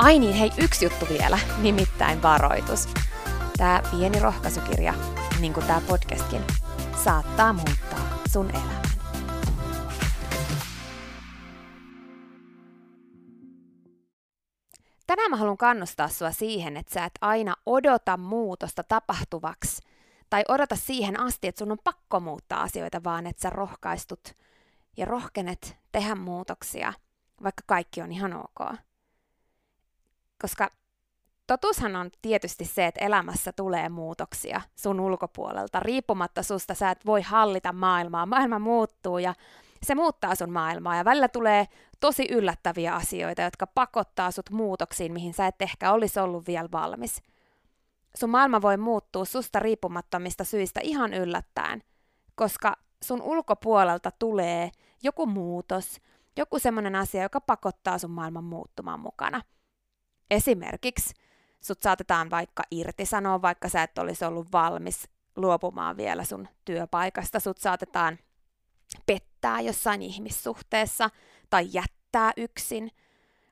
Ai niin, hei, yksi juttu vielä, nimittäin varoitus. Tämä pieni rohkaisukirja, niin kuin tämä podcastkin, saattaa muuttaa sun elämän. Tänään mä haluan kannustaa sua siihen, että sä et aina odota muutosta tapahtuvaksi tai odota siihen asti, että sun on pakko muuttaa asioita, vaan että sä rohkaistut ja rohkenet tehdä muutoksia, vaikka kaikki on ihan ok. Koska totuushan on tietysti se, että elämässä tulee muutoksia sun ulkopuolelta. Riippumatta susta sä et voi hallita maailmaa. Maailma muuttuu ja se muuttaa sun maailmaa ja välillä tulee tosi yllättäviä asioita, jotka pakottaa sut muutoksiin, mihin sä et ehkä olisi ollut vielä valmis. Sun maailma voi muuttua susta riippumattomista syistä ihan yllättäen, koska sun ulkopuolelta tulee joku muutos, joku semmoinen asia, joka pakottaa sun maailman muuttumaan mukana. Esimerkiksi sut saatetaan vaikka irtisanoa, vaikka sä et olisi ollut valmis luopumaan vielä sun työpaikasta. Sut saatetaan pettää jossain ihmissuhteessa tai jättää yksin,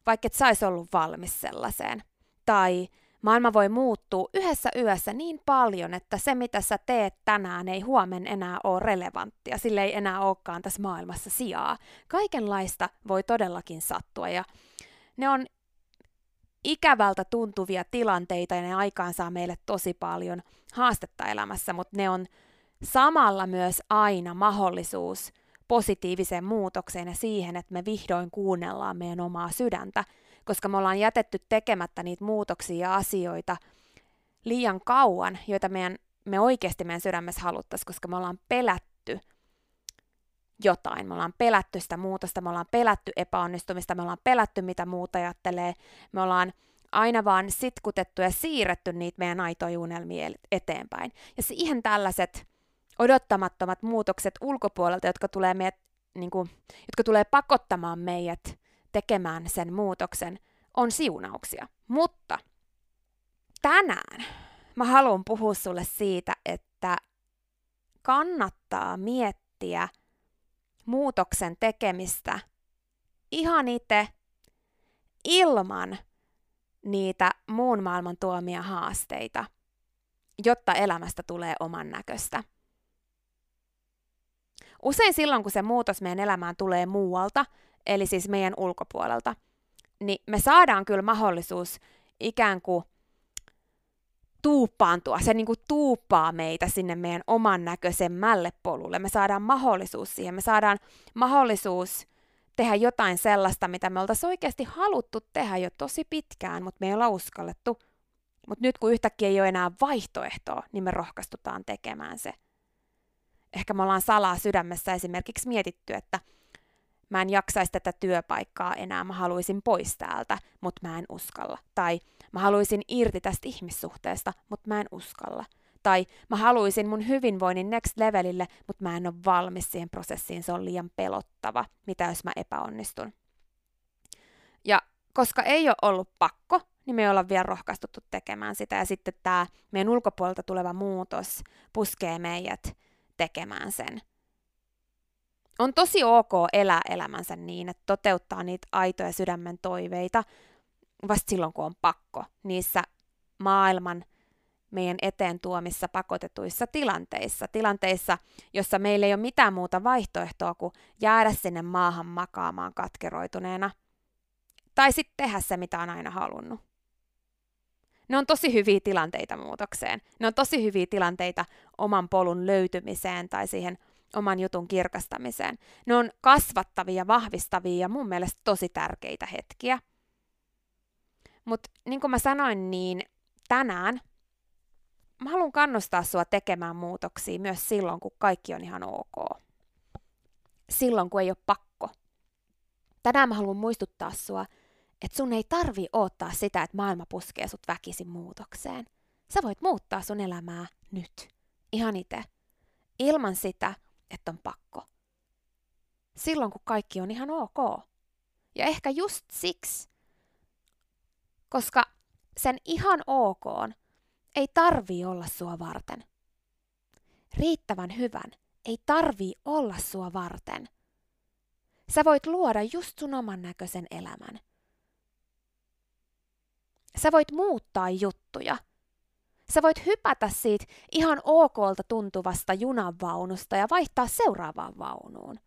vaikka et sä ollut valmis sellaiseen. Tai maailma voi muuttua yhdessä yössä niin paljon, että se mitä sä teet tänään ei huomen enää ole relevanttia, sille ei enää olekaan tässä maailmassa sijaa. Kaikenlaista voi todellakin sattua ja ne on ikävältä tuntuvia tilanteita ja ne aikaansaa meille tosi paljon haastetta elämässä, mutta ne on samalla myös aina mahdollisuus positiiviseen muutokseen ja siihen, että me vihdoin kuunnellaan meidän omaa sydäntä, koska me ollaan jätetty tekemättä niitä muutoksia ja asioita liian kauan, joita meidän, me oikeasti meidän sydämessä haluttaisiin, koska me ollaan pelätty jotain. Me ollaan pelätty sitä muutosta, me ollaan pelätty epäonnistumista, me ollaan pelätty mitä muuta ajattelee, me ollaan aina vaan sitkutettu ja siirretty niitä meidän aitoja unelmia eteenpäin. Ja siihen tällaiset odottamattomat muutokset ulkopuolelta, jotka tulee, meidät, niin kuin, jotka tulee pakottamaan meidät tekemään sen muutoksen, on siunauksia. Mutta tänään mä haluan puhua sulle siitä, että kannattaa miettiä muutoksen tekemistä ihan itse ilman niitä muun maailman tuomia haasteita, jotta elämästä tulee oman näköistä. Usein silloin, kun se muutos meidän elämään tulee muualta, eli siis meidän ulkopuolelta, niin me saadaan kyllä mahdollisuus ikään kuin tuuppaantua, se niin kuin tuuppaa meitä sinne meidän oman näköisemmälle polulle. Me saadaan mahdollisuus siihen, me saadaan mahdollisuus tehdä jotain sellaista, mitä me oltaisiin oikeasti haluttu tehdä jo tosi pitkään, mutta me ei olla uskallettu. Mutta nyt kun yhtäkkiä ei ole enää vaihtoehtoa, niin me rohkaistutaan tekemään se. Ehkä me ollaan salaa sydämessä esimerkiksi mietitty, että mä en jaksaisi tätä työpaikkaa enää, mä haluaisin pois täältä, mutta mä en uskalla. Tai mä haluaisin irti tästä ihmissuhteesta, mutta mä en uskalla. Tai mä haluaisin mun hyvinvoinnin next levelille, mutta mä en ole valmis siihen prosessiin, se on liian pelottava, mitä jos mä epäonnistun. Ja koska ei ole ollut pakko, niin me ei olla vielä rohkaistuttu tekemään sitä. Ja sitten tämä meidän ulkopuolelta tuleva muutos puskee meidät tekemään sen. On tosi ok elää elämänsä niin, että toteuttaa niitä aitoja sydämen toiveita vasta silloin, kun on pakko. Niissä maailman meidän eteen tuomissa pakotetuissa tilanteissa, tilanteissa, jossa meillä ei ole mitään muuta vaihtoehtoa kuin jäädä sinne maahan makaamaan katkeroituneena, tai sitten tehdä se, mitä on aina halunnut. Ne on tosi hyviä tilanteita muutokseen. Ne on tosi hyviä tilanteita oman polun löytymiseen tai siihen oman jutun kirkastamiseen. Ne on kasvattavia, vahvistavia ja mun mielestä tosi tärkeitä hetkiä. Mutta niin kuin mä sanoin, niin tänään mä haluan kannustaa sua tekemään muutoksia myös silloin, kun kaikki on ihan ok. Silloin, kun ei ole pakko. Tänään mä haluan muistuttaa sua, että sun ei tarvi odottaa sitä, että maailma puskee sut väkisin muutokseen. Sä voit muuttaa sun elämää nyt. Ihan itse. Ilman sitä, että on pakko. Silloin, kun kaikki on ihan ok. Ja ehkä just siksi, koska sen ihan ok ei tarvii olla sua varten. Riittävän hyvän ei tarvii olla sua varten. Sä voit luoda just sun oman näköisen elämän. Sä voit muuttaa juttuja. Sä voit hypätä siitä ihan okolta tuntuvasta junanvaunusta ja vaihtaa seuraavaan vaunuun.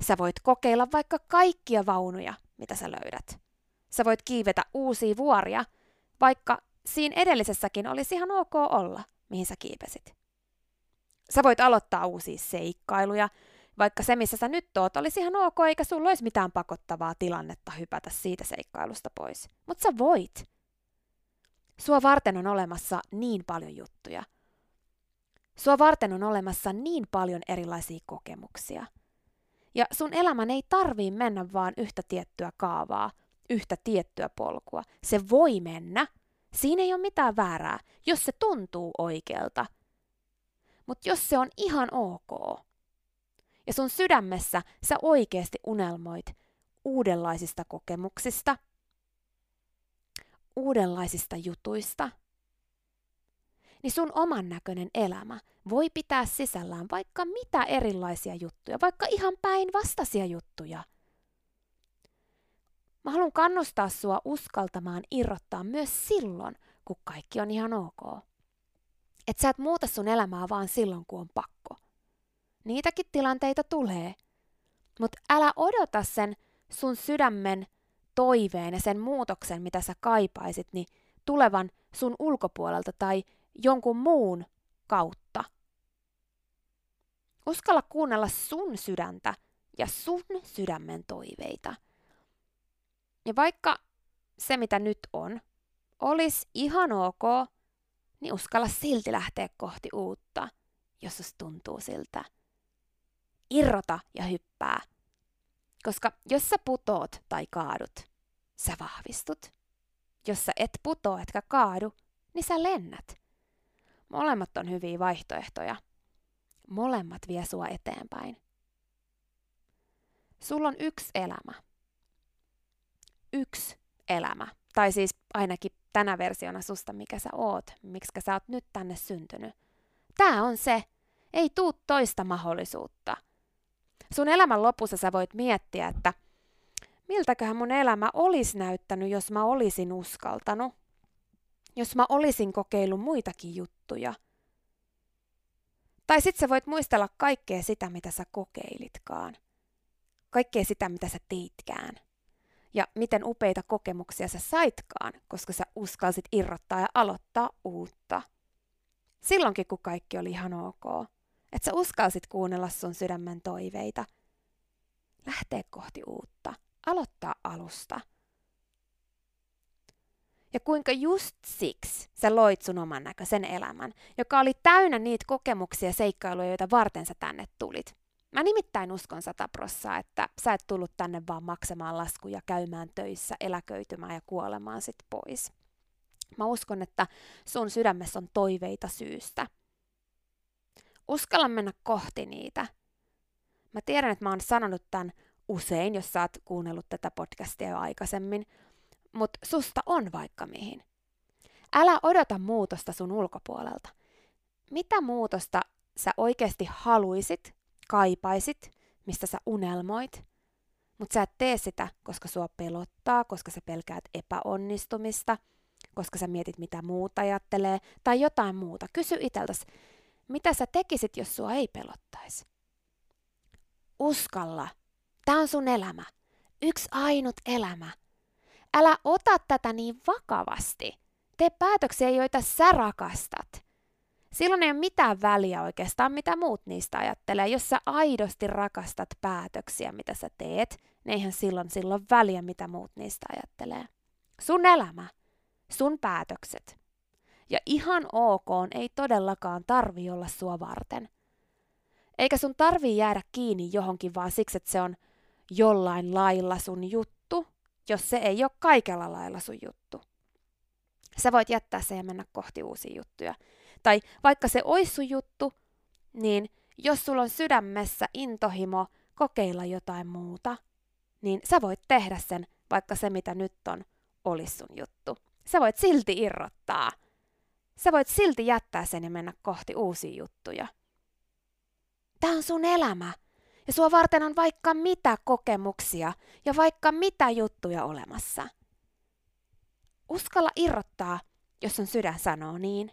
Sä voit kokeilla vaikka kaikkia vaunuja, mitä sä löydät. Sä voit kiivetä uusia vuoria, vaikka siinä edellisessäkin olisi ihan ok olla, mihin sä kiipesit. Sä voit aloittaa uusia seikkailuja, vaikka se, missä sä nyt oot, olisi ihan ok, eikä sulla olisi mitään pakottavaa tilannetta hypätä siitä seikkailusta pois. Mutta sä voit. Sua varten on olemassa niin paljon juttuja. Sua varten on olemassa niin paljon erilaisia kokemuksia. Ja sun elämän ei tarvii mennä vaan yhtä tiettyä kaavaa, yhtä tiettyä polkua. Se voi mennä. Siinä ei ole mitään väärää, jos se tuntuu oikealta. Mutta jos se on ihan ok, ja sun sydämessä sä oikeasti unelmoit uudenlaisista kokemuksista, uudenlaisista jutuista, niin sun oman näköinen elämä voi pitää sisällään vaikka mitä erilaisia juttuja, vaikka ihan päinvastaisia juttuja. Mä haluan kannustaa sua uskaltamaan irrottaa myös silloin, kun kaikki on ihan ok. Et sä et muuta sun elämää vaan silloin, kun on pakko. Niitäkin tilanteita tulee. Mutta älä odota sen sun sydämen toiveen ja sen muutoksen, mitä sä kaipaisit, niin tulevan sun ulkopuolelta tai jonkun muun kautta. Uskalla kuunnella sun sydäntä ja sun sydämen toiveita. Ja vaikka se, mitä nyt on, olisi ihan ok, niin uskalla silti lähteä kohti uutta, jos se tuntuu siltä irrota ja hyppää. Koska jos sä putoot tai kaadut, sä vahvistut. Jos sä et putoa etkä kaadu, niin sä lennät. Molemmat on hyviä vaihtoehtoja. Molemmat vie sua eteenpäin. Sulla on yksi elämä. Yksi elämä. Tai siis ainakin tänä versiona susta, mikä sä oot, miksi sä oot nyt tänne syntynyt. Tää on se. Ei tuu toista mahdollisuutta – sun elämän lopussa sä voit miettiä, että miltäköhän mun elämä olisi näyttänyt, jos mä olisin uskaltanut. Jos mä olisin kokeillut muitakin juttuja. Tai sit sä voit muistella kaikkea sitä, mitä sä kokeilitkaan. Kaikkea sitä, mitä sä teitkään. Ja miten upeita kokemuksia sä saitkaan, koska sä uskalsit irrottaa ja aloittaa uutta. Silloinkin, kun kaikki oli ihan ok. Että sä uskalsit kuunnella sun sydämen toiveita. Lähteä kohti uutta. Aloittaa alusta. Ja kuinka just siksi sä loit sun oman näköisen elämän, joka oli täynnä niitä kokemuksia ja seikkailuja, joita varten sä tänne tulit. Mä nimittäin uskon sata prossaa, että sä et tullut tänne vaan maksamaan laskuja, käymään töissä, eläköitymään ja kuolemaan sit pois. Mä uskon, että sun sydämessä on toiveita syystä. Uskalla mennä kohti niitä. Mä tiedän, että mä oon sanonut tämän usein, jos sä oot kuunnellut tätä podcastia jo aikaisemmin, mutta susta on vaikka mihin. Älä odota muutosta sun ulkopuolelta. Mitä muutosta sä oikeasti haluisit, kaipaisit, mistä sä unelmoit, mutta sä et tee sitä, koska sua pelottaa, koska sä pelkäät epäonnistumista, koska sä mietit, mitä muuta ajattelee, tai jotain muuta. Kysy iteltäs, mitä sä tekisit, jos sua ei pelottaisi? Uskalla. Tämä on sun elämä. Yksi ainut elämä. Älä ota tätä niin vakavasti. Tee päätöksiä, joita sä rakastat. Silloin ei ole mitään väliä oikeastaan, mitä muut niistä ajattelee. Jos sä aidosti rakastat päätöksiä, mitä sä teet, niin eihän silloin silloin väliä, mitä muut niistä ajattelee. Sun elämä, sun päätökset. Ja ihan ok ei todellakaan tarvi olla sua varten. Eikä sun tarvii jäädä kiinni johonkin vaan siksi, että se on jollain lailla sun juttu, jos se ei ole kaikella lailla sun juttu. Sä voit jättää se ja mennä kohti uusia juttuja. Tai vaikka se olisi sun juttu, niin jos sulla on sydämessä intohimo kokeilla jotain muuta, niin sä voit tehdä sen, vaikka se mitä nyt on, olisi sun juttu. Sä voit silti irrottaa. Sä voit silti jättää sen ja mennä kohti uusia juttuja. Tämä on sun elämä. Ja sua varten on vaikka mitä kokemuksia ja vaikka mitä juttuja olemassa. Uskalla irrottaa, jos sun sydän sanoo niin.